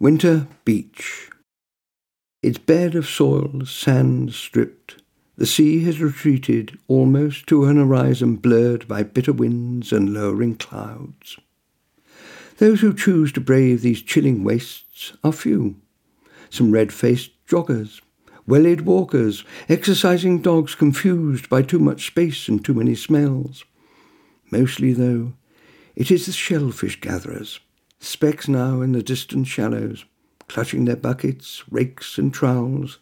Winter Beach. Its bed of soil, sand stripped, the sea has retreated almost to an horizon blurred by bitter winds and lowering clouds. Those who choose to brave these chilling wastes are few. Some red-faced joggers, well-led walkers, exercising dogs confused by too much space and too many smells. Mostly, though, it is the shellfish gatherers, specks now in the distant shallows, clutching their buckets, rakes, and trowels.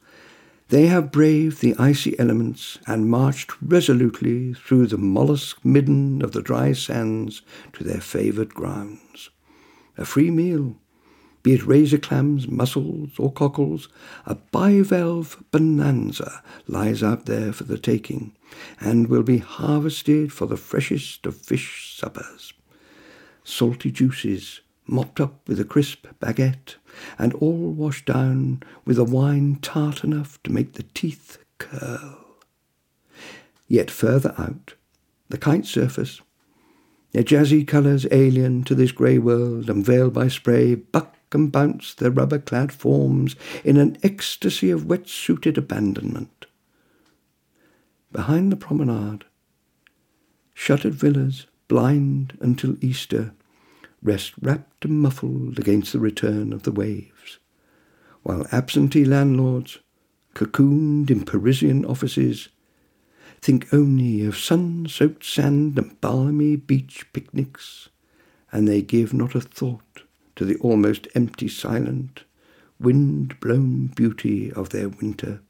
They have braved the icy elements and marched resolutely through the mollusk midden of the dry sands to their favoured grounds. A free meal, be it razor clams, mussels, or cockles, a bivalve bonanza lies out there for the taking, and will be harvested for the freshest of fish suppers. Salty juices, mopped up with a crisp baguette, and all washed down with a wine tart enough to make the teeth curl. Yet further out, the kite surface, their jazzy colours alien to this grey world and veiled by spray, buck and bounce their rubber-clad forms in an ecstasy of wet-suited abandonment. Behind the promenade, shuttered villas, blind until Easter, rest wrapped and muffled against the return of the waves, while absentee landlords, cocooned in Parisian offices, think only of sun-soaked sand and balmy beach picnics, and they give not a thought to the almost empty silent, wind-blown beauty of their winter